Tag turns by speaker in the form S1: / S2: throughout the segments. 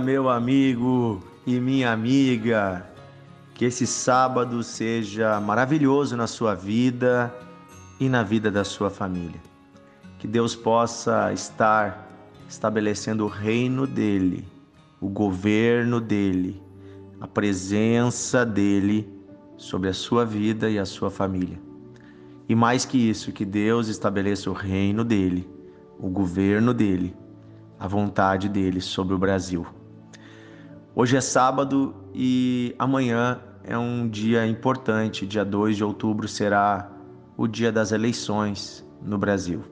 S1: meu amigo e minha amiga. Que esse sábado seja maravilhoso na sua vida e na vida da sua família. Que Deus possa estar estabelecendo o reino dele, o governo dele, a presença dele sobre a sua vida e a sua família. E mais que isso, que Deus estabeleça o reino dele, o governo dele a vontade dele sobre o Brasil. Hoje é sábado e amanhã é um dia importante. Dia 2 de outubro será o dia das eleições no Brasil.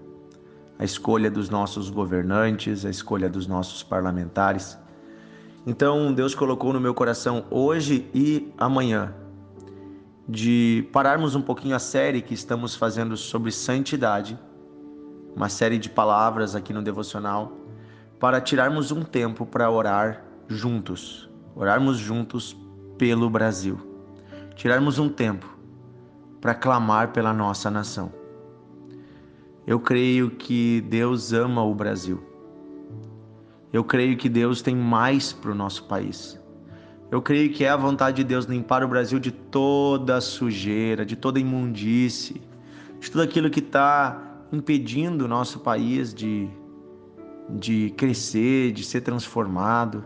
S1: A escolha dos nossos governantes, a escolha dos nossos parlamentares. Então, Deus colocou no meu coração hoje e amanhã de pararmos um pouquinho a série que estamos fazendo sobre santidade, uma série de palavras aqui no devocional para tirarmos um tempo para orar juntos, orarmos juntos pelo Brasil. Tirarmos um tempo para clamar pela nossa nação. Eu creio que Deus ama o Brasil. Eu creio que Deus tem mais para o nosso país. Eu creio que é a vontade de Deus limpar o Brasil de toda sujeira, de toda imundície, de tudo aquilo que está impedindo o nosso país de de crescer, de ser transformado.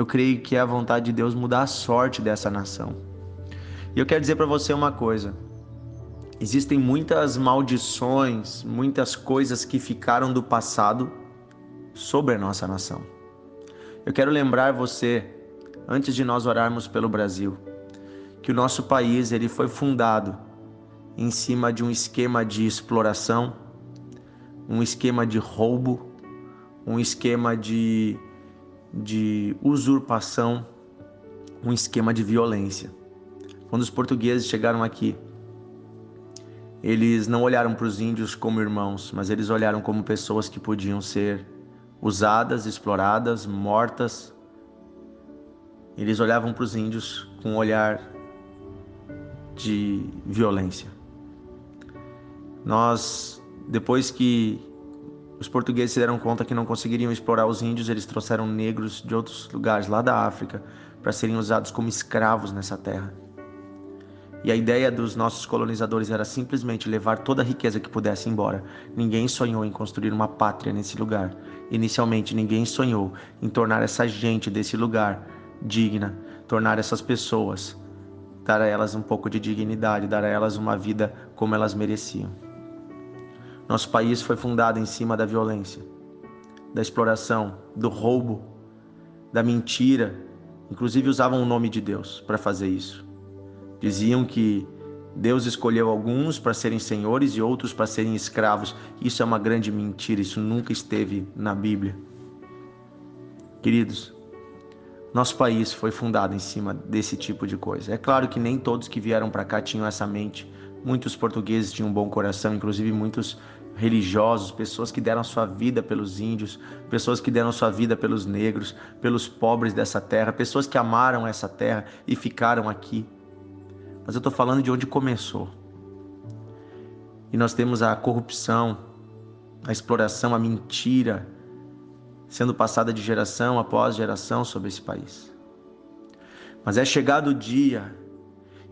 S1: Eu creio que é a vontade de Deus mudar a sorte dessa nação. E eu quero dizer para você uma coisa: existem muitas maldições, muitas coisas que ficaram do passado sobre a nossa nação. Eu quero lembrar você, antes de nós orarmos pelo Brasil, que o nosso país ele foi fundado em cima de um esquema de exploração um esquema de roubo, um esquema de, de usurpação, um esquema de violência. Quando os portugueses chegaram aqui, eles não olharam para os índios como irmãos, mas eles olharam como pessoas que podiam ser usadas, exploradas, mortas. Eles olhavam para os índios com um olhar de violência. Nós depois que os portugueses se deram conta que não conseguiriam explorar os índios, eles trouxeram negros de outros lugares lá da África para serem usados como escravos nessa terra. E a ideia dos nossos colonizadores era simplesmente levar toda a riqueza que pudesse embora. Ninguém sonhou em construir uma pátria nesse lugar. Inicialmente, ninguém sonhou em tornar essa gente desse lugar digna, tornar essas pessoas, dar a elas um pouco de dignidade, dar a elas uma vida como elas mereciam. Nosso país foi fundado em cima da violência, da exploração, do roubo, da mentira. Inclusive usavam o nome de Deus para fazer isso. Diziam que Deus escolheu alguns para serem senhores e outros para serem escravos. Isso é uma grande mentira, isso nunca esteve na Bíblia. Queridos, nosso país foi fundado em cima desse tipo de coisa. É claro que nem todos que vieram para cá tinham essa mente. Muitos portugueses tinham um bom coração, inclusive muitos religiosos, pessoas que deram sua vida pelos índios, pessoas que deram sua vida pelos negros, pelos pobres dessa terra, pessoas que amaram essa terra e ficaram aqui. Mas eu estou falando de onde começou. E nós temos a corrupção, a exploração, a mentira sendo passada de geração após geração sobre esse país. Mas é chegado o dia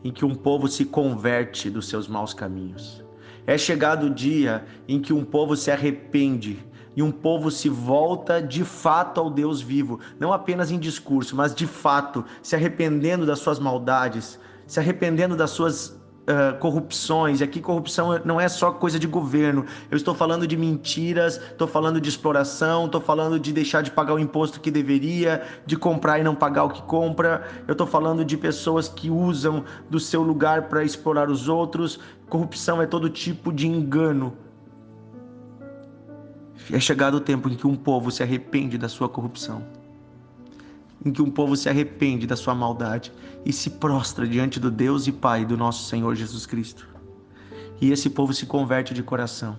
S1: em que um povo se converte dos seus maus caminhos é chegado o dia em que um povo se arrepende e um povo se volta de fato ao Deus vivo, não apenas em discurso, mas de fato, se arrependendo das suas maldades, se arrependendo das suas uh, corrupções. E aqui corrupção não é só coisa de governo. Eu estou falando de mentiras, estou falando de exploração, estou falando de deixar de pagar o imposto que deveria, de comprar e não pagar o que compra. Eu estou falando de pessoas que usam do seu lugar para explorar os outros. Corrupção é todo tipo de engano. É chegado o tempo em que um povo se arrepende da sua corrupção em que um povo se arrepende da sua maldade e se prostra diante do Deus e Pai do nosso Senhor Jesus Cristo. E esse povo se converte de coração.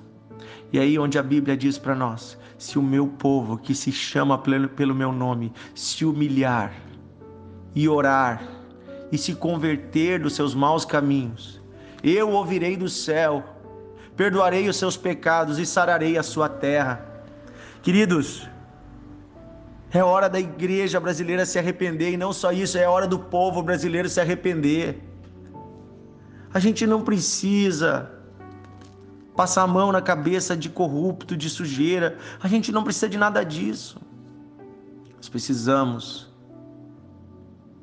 S1: E aí onde a Bíblia diz para nós: se o meu povo, que se chama pelo meu nome, se humilhar e orar e se converter dos seus maus caminhos, eu ouvirei do céu, perdoarei os seus pecados e sararei a sua terra. Queridos, É hora da igreja brasileira se arrepender e não só isso, é hora do povo brasileiro se arrepender. A gente não precisa passar a mão na cabeça de corrupto, de sujeira. A gente não precisa de nada disso. Nós precisamos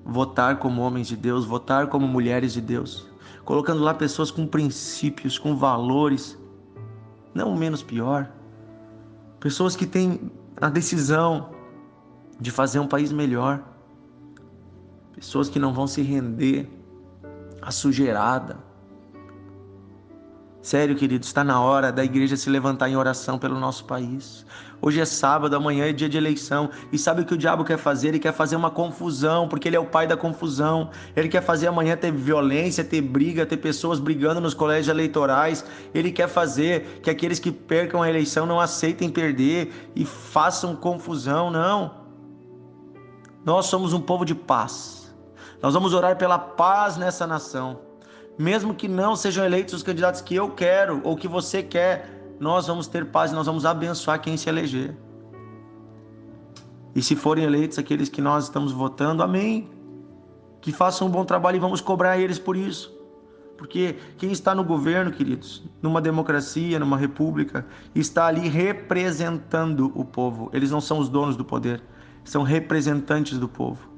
S1: votar como homens de Deus, votar como mulheres de Deus, colocando lá pessoas com princípios, com valores, não menos pior. Pessoas que têm a decisão de fazer um país melhor. Pessoas que não vão se render à sujeirada. Sério, querido, está na hora da igreja se levantar em oração pelo nosso país. Hoje é sábado, amanhã é dia de eleição. E sabe o que o diabo quer fazer? Ele quer fazer uma confusão, porque ele é o pai da confusão. Ele quer fazer amanhã ter violência, ter briga, ter pessoas brigando nos colégios eleitorais. Ele quer fazer que aqueles que percam a eleição não aceitem perder e façam confusão. Não. Nós somos um povo de paz. Nós vamos orar pela paz nessa nação. Mesmo que não sejam eleitos os candidatos que eu quero ou que você quer, nós vamos ter paz e nós vamos abençoar quem se eleger. E se forem eleitos aqueles que nós estamos votando, amém. Que façam um bom trabalho e vamos cobrar eles por isso. Porque quem está no governo, queridos, numa democracia, numa república, está ali representando o povo. Eles não são os donos do poder são representantes do povo.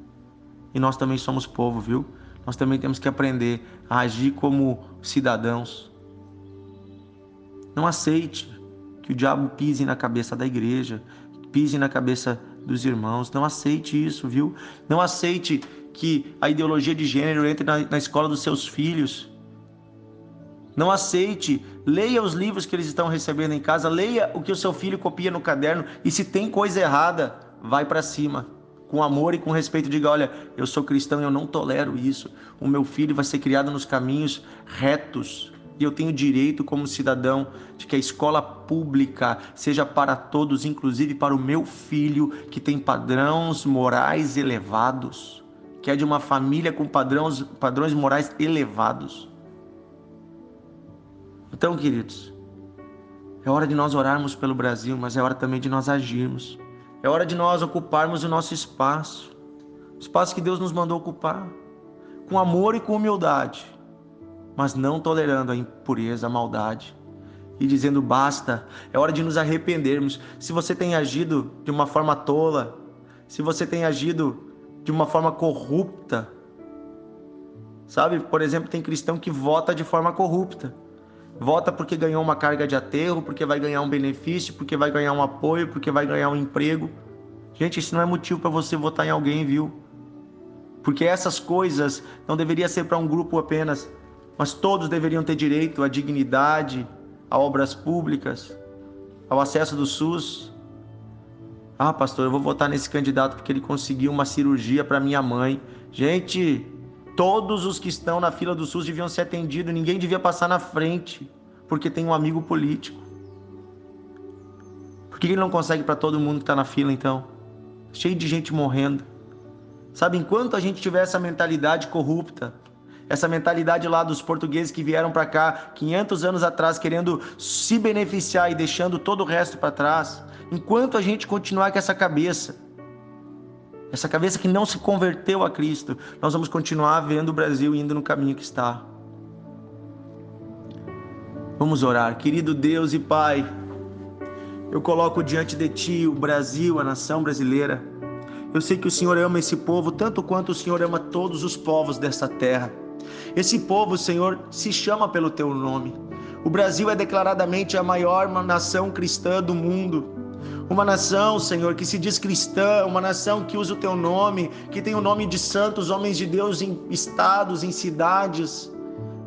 S1: E nós também somos povo, viu? Nós também temos que aprender a agir como cidadãos. Não aceite que o diabo pise na cabeça da igreja, pise na cabeça dos irmãos. Não aceite isso, viu? Não aceite que a ideologia de gênero entre na, na escola dos seus filhos. Não aceite, leia os livros que eles estão recebendo em casa, leia o que o seu filho copia no caderno e se tem coisa errada, vai para cima. Com amor e com respeito, diga: Olha, eu sou cristão e eu não tolero isso. O meu filho vai ser criado nos caminhos retos. E eu tenho direito, como cidadão, de que a escola pública seja para todos, inclusive para o meu filho, que tem padrões morais elevados, que é de uma família com padrões, padrões morais elevados. Então, queridos, é hora de nós orarmos pelo Brasil, mas é hora também de nós agirmos. É hora de nós ocuparmos o nosso espaço, o espaço que Deus nos mandou ocupar, com amor e com humildade, mas não tolerando a impureza, a maldade e dizendo basta. É hora de nos arrependermos. Se você tem agido de uma forma tola, se você tem agido de uma forma corrupta, sabe? Por exemplo, tem cristão que vota de forma corrupta. Vota porque ganhou uma carga de aterro, porque vai ganhar um benefício, porque vai ganhar um apoio, porque vai ganhar um emprego. Gente, isso não é motivo para você votar em alguém, viu? Porque essas coisas não deveria ser para um grupo apenas, mas todos deveriam ter direito à dignidade, a obras públicas, ao acesso do SUS. Ah, pastor, eu vou votar nesse candidato porque ele conseguiu uma cirurgia para minha mãe. Gente, Todos os que estão na fila do SUS deviam ser atendidos, ninguém devia passar na frente, porque tem um amigo político. Por que ele não consegue para todo mundo que está na fila então? Cheio de gente morrendo. Sabe, enquanto a gente tiver essa mentalidade corrupta, essa mentalidade lá dos portugueses que vieram para cá 500 anos atrás querendo se beneficiar e deixando todo o resto para trás, enquanto a gente continuar com essa cabeça, essa cabeça que não se converteu a Cristo, nós vamos continuar vendo o Brasil indo no caminho que está. Vamos orar, querido Deus e Pai. Eu coloco diante de Ti o Brasil, a nação brasileira. Eu sei que o Senhor ama esse povo tanto quanto o Senhor ama todos os povos desta terra. Esse povo, Senhor, se chama pelo Teu nome. O Brasil é declaradamente a maior nação cristã do mundo. Uma nação, Senhor, que se diz cristã, uma nação que usa o teu nome, que tem o nome de santos homens de Deus em estados, em cidades.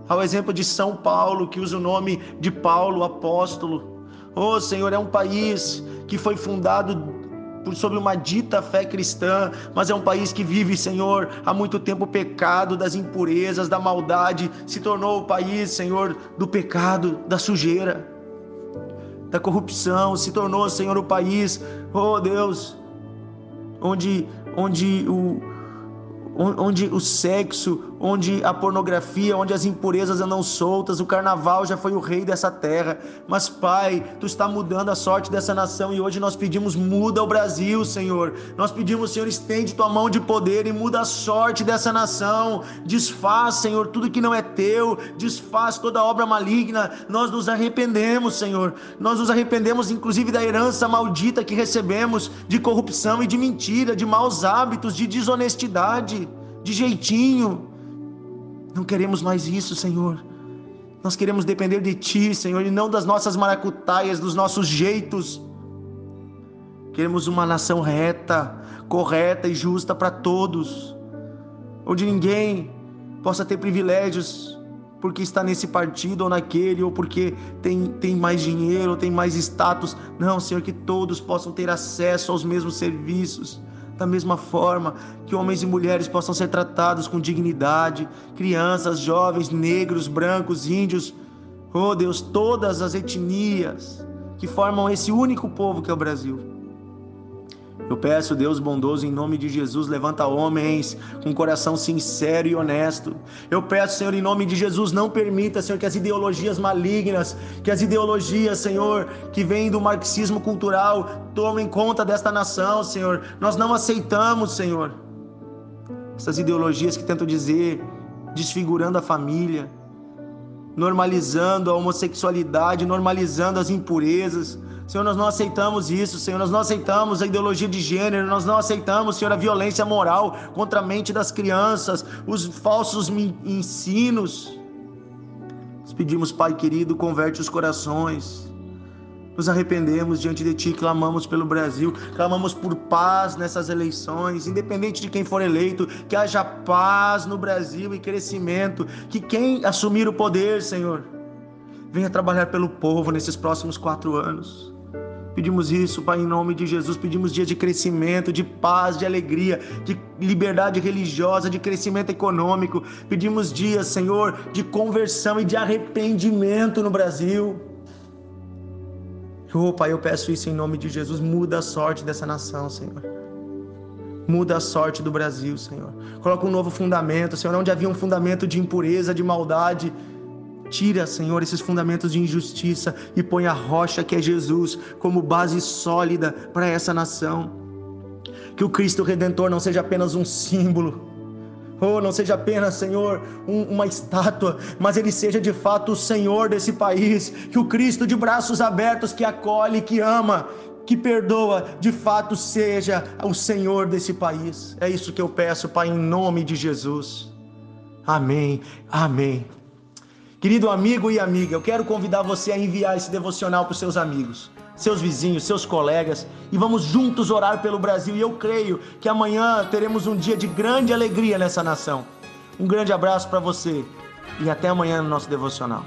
S1: Ao exemplo de São Paulo, que usa o nome de Paulo, apóstolo. Oh, Senhor, é um país que foi fundado por sobre uma dita fé cristã, mas é um país que vive, Senhor, há muito tempo o pecado das impurezas, da maldade, se tornou o país, Senhor, do pecado, da sujeira da corrupção, se tornou, Senhor, o país, oh Deus, onde, onde, o, onde o sexo, onde a pornografia, onde as impurezas andam soltas, o carnaval já foi o rei dessa terra. Mas, Pai, tu está mudando a sorte dessa nação e hoje nós pedimos, muda o Brasil, Senhor. Nós pedimos, Senhor, estende tua mão de poder e muda a sorte dessa nação. Desfaz, Senhor, tudo que não é teu, desfaz toda obra maligna. Nós nos arrependemos, Senhor. Nós nos arrependemos, inclusive, da herança maldita que recebemos de corrupção e de mentira, de maus hábitos, de desonestidade, de jeitinho. Não queremos mais isso, Senhor. Nós queremos depender de Ti, Senhor, e não das nossas maracutaias, dos nossos jeitos. Queremos uma nação reta, correta e justa para todos, onde ninguém possa ter privilégios porque está nesse partido ou naquele, ou porque tem, tem mais dinheiro, ou tem mais status. Não, Senhor, que todos possam ter acesso aos mesmos serviços da mesma forma que homens e mulheres possam ser tratados com dignidade, crianças, jovens, negros, brancos, índios, oh Deus, todas as etnias que formam esse único povo que é o Brasil. Eu peço, Deus bondoso, em nome de Jesus, levanta homens com coração sincero e honesto. Eu peço, Senhor, em nome de Jesus, não permita, Senhor, que as ideologias malignas, que as ideologias, Senhor, que vêm do marxismo cultural, tomem conta desta nação, Senhor. Nós não aceitamos, Senhor, essas ideologias que tentam dizer, desfigurando a família, normalizando a homossexualidade, normalizando as impurezas Senhor, nós não aceitamos isso, Senhor, nós não aceitamos a ideologia de gênero, nós não aceitamos, Senhor, a violência moral contra a mente das crianças, os falsos ensinos. Nós pedimos, Pai querido, converte os corações. Nos arrependemos diante de Ti, clamamos pelo Brasil, clamamos por paz nessas eleições, independente de quem for eleito, que haja paz no Brasil e crescimento, que quem assumir o poder, Senhor, venha trabalhar pelo povo nesses próximos quatro anos. Pedimos isso, Pai, em nome de Jesus. Pedimos dias de crescimento, de paz, de alegria, de liberdade religiosa, de crescimento econômico. Pedimos dias, Senhor, de conversão e de arrependimento no Brasil. Oh, Pai, eu peço isso em nome de Jesus. Muda a sorte dessa nação, Senhor. Muda a sorte do Brasil, Senhor. Coloca um novo fundamento, Senhor, onde havia um fundamento de impureza, de maldade Tira, Senhor, esses fundamentos de injustiça e põe a rocha que é Jesus como base sólida para essa nação. Que o Cristo Redentor não seja apenas um símbolo, Oh, não seja apenas, Senhor, um, uma estátua, mas ele seja de fato o Senhor desse país. Que o Cristo de braços abertos, que acolhe, que ama, que perdoa, de fato seja o Senhor desse país. É isso que eu peço, Pai, em nome de Jesus. Amém. Amém. Querido amigo e amiga, eu quero convidar você a enviar esse devocional para os seus amigos, seus vizinhos, seus colegas e vamos juntos orar pelo Brasil. E eu creio que amanhã teremos um dia de grande alegria nessa nação. Um grande abraço para você e até amanhã no nosso devocional.